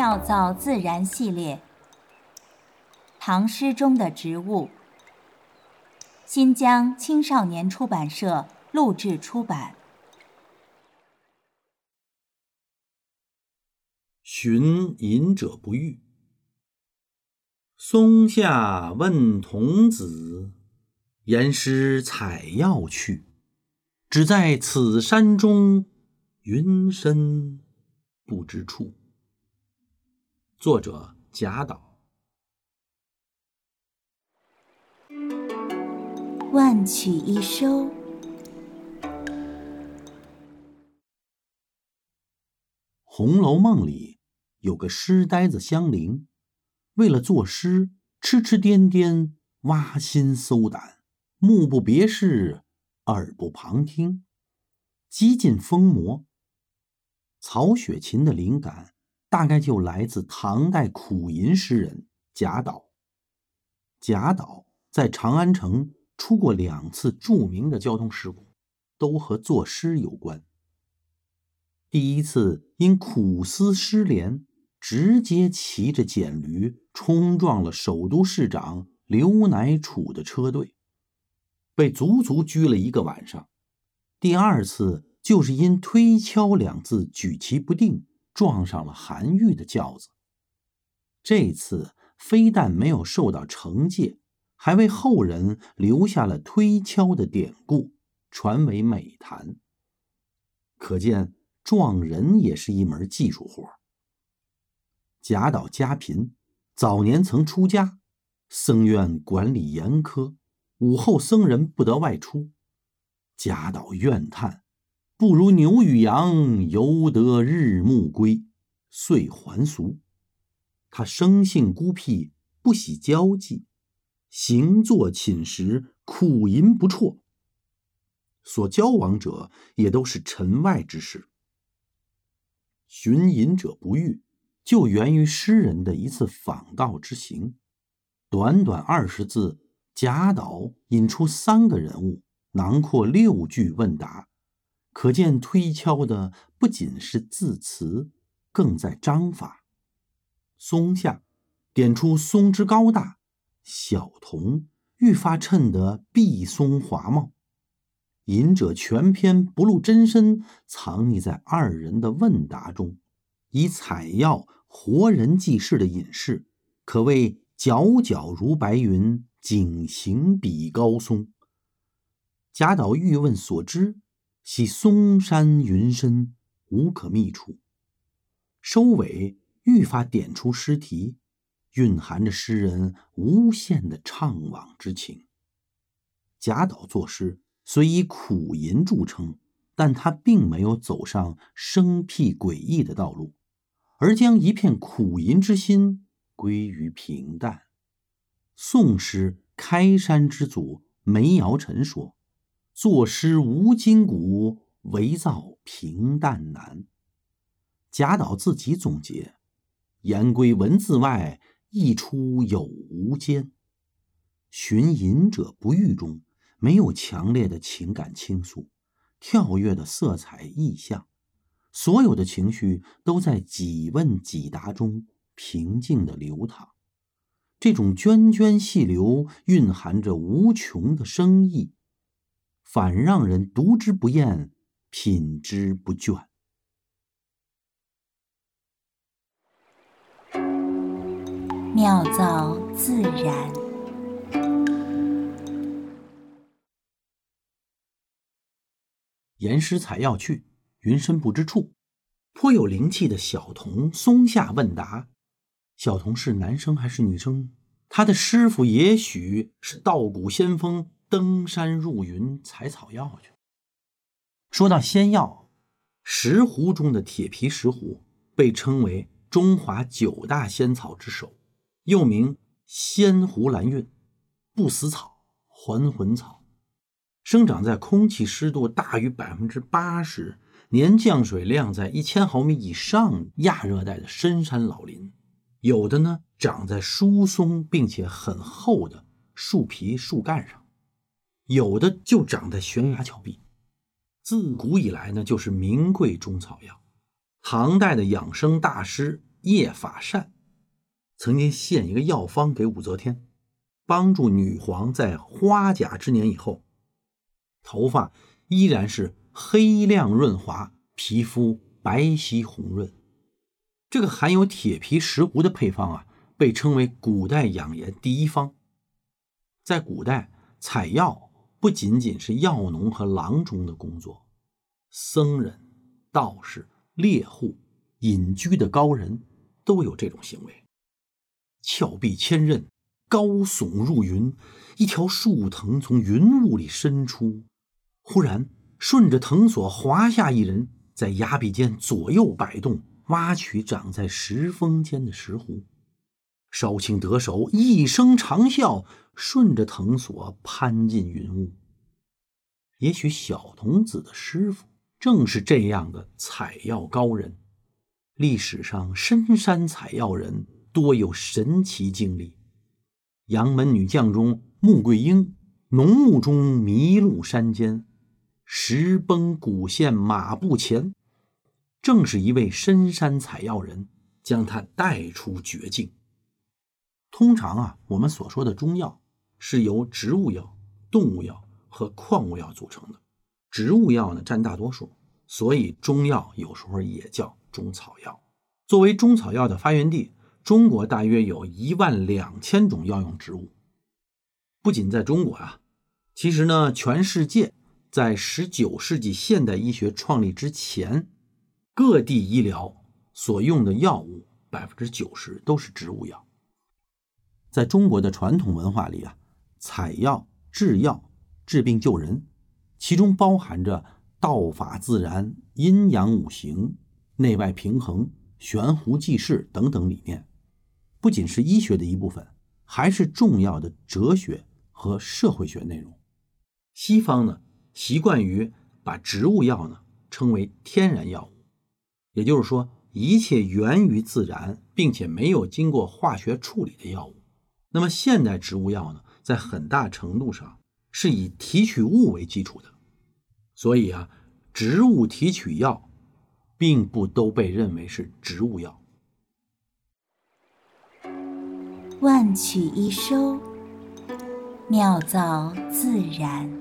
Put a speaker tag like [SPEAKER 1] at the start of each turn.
[SPEAKER 1] 妙造自然系列，唐诗中的植物。新疆青少年出版社录制出版。
[SPEAKER 2] 寻隐者不遇。松下问童子，言师采药去。只在此山中，云深不知处。作者贾岛。
[SPEAKER 1] 万曲一收。
[SPEAKER 2] 《红楼梦》里有个诗呆子香菱，为了作诗，痴痴癫癫，挖心搜胆，目不别视。耳不旁听，几近疯魔。曹雪芹的灵感大概就来自唐代苦吟诗人贾岛。贾岛在长安城出过两次著名的交通事故，都和作诗有关。第一次因苦思失联，直接骑着简驴冲撞了首都市长刘乃楚的车队。被足足拘了一个晚上。第二次就是因“推敲”两字举棋不定，撞上了韩愈的轿子。这次非但没有受到惩戒，还为后人留下了“推敲”的典故，传为美谈。可见撞人也是一门技术活。贾岛家贫，早年曾出家，僧院管理严苛。午后，僧人不得外出。贾岛怨叹：“不如牛与羊，犹得日暮归。”遂还俗。他生性孤僻，不喜交际，行坐寝食，苦吟不辍。所交往者也都是尘外之事。寻隐者不遇，就源于诗人的一次访道之行。短短二十字。贾岛引出三个人物，囊括六句问答，可见推敲的不仅是字词，更在章法。松下点出松之高大，小童愈发衬得碧松华茂。隐者全篇不露真身，藏匿在二人的问答中，以采药活人济世的隐士，可谓皎皎如白云。景行比高松。贾岛欲问所知，系嵩山云深，无可觅处。收尾愈发点出诗题，蕴含着诗人无限的怅惘之情。贾岛作诗虽以苦吟著称，但他并没有走上生僻诡异的道路，而将一片苦吟之心归于平淡。宋诗开山之祖梅尧臣说：“作诗无筋骨，唯造平淡难。”贾岛自己总结：“言归文字外，意出有无间。”寻隐者不遇中没有强烈的情感倾诉，跳跃的色彩意象，所有的情绪都在几问几答中平静的流淌。这种涓涓细流蕴含着无穷的生意，反让人读之不厌，品之不倦。
[SPEAKER 1] 妙造自然，
[SPEAKER 2] 言师采药去，云深不知处。颇有灵气的小童松下问答。小童是男生还是女生？他的师傅也许是道骨仙风，登山入云采草药去。说到仙药，石斛中的铁皮石斛被称为中华九大仙草之首，又名仙湖蓝韵、不死草、还魂草，生长在空气湿度大于百分之八十、年降水量在一千毫米以上亚热带的深山老林。有的呢，长在疏松并且很厚的树皮、树干上；有的就长在悬崖峭壁。自古以来呢，就是名贵中草药。唐代的养生大师叶法善，曾经献一个药方给武则天，帮助女皇在花甲之年以后，头发依然是黑亮润滑，皮肤白皙红润。这个含有铁皮石斛的配方啊，被称为古代养颜第一方。在古代，采药不仅仅是药农和郎中的工作，僧人、道士、猎户、隐居的高人都有这种行为。峭壁千仞，高耸入云，一条树藤从云雾里伸出，忽然顺着藤索滑下一人，在崖壁间左右摆动。挖取长在石峰间的石斛，少顷得手，一声长啸，顺着藤索攀进云雾。也许小童子的师傅正是这样的采药高人。历史上深山采药人多有神奇经历。杨门女将中穆桂英，浓雾中迷路山间，石崩古陷马步前。正是一位深山采药人将他带出绝境。通常啊，我们所说的中药是由植物药、动物药和矿物药组成的，植物药呢占大多数，所以中药有时候也叫中草药。作为中草药的发源地，中国大约有一万两千种药用植物。不仅在中国啊，其实呢，全世界在十九世纪现代医学创立之前。各地医疗所用的药物，百分之九十都是植物药。在中国的传统文化里啊，采药制药、治病救人，其中包含着道法自然、阴阳五行、内外平衡、悬壶济世等等理念，不仅是医学的一部分，还是重要的哲学和社会学内容。西方呢，习惯于把植物药呢称为天然药物。也就是说，一切源于自然，并且没有经过化学处理的药物。那么，现代植物药呢，在很大程度上是以提取物为基础的。所以啊，植物提取药并不都被认为是植物药。
[SPEAKER 1] 万曲一收，妙造自然。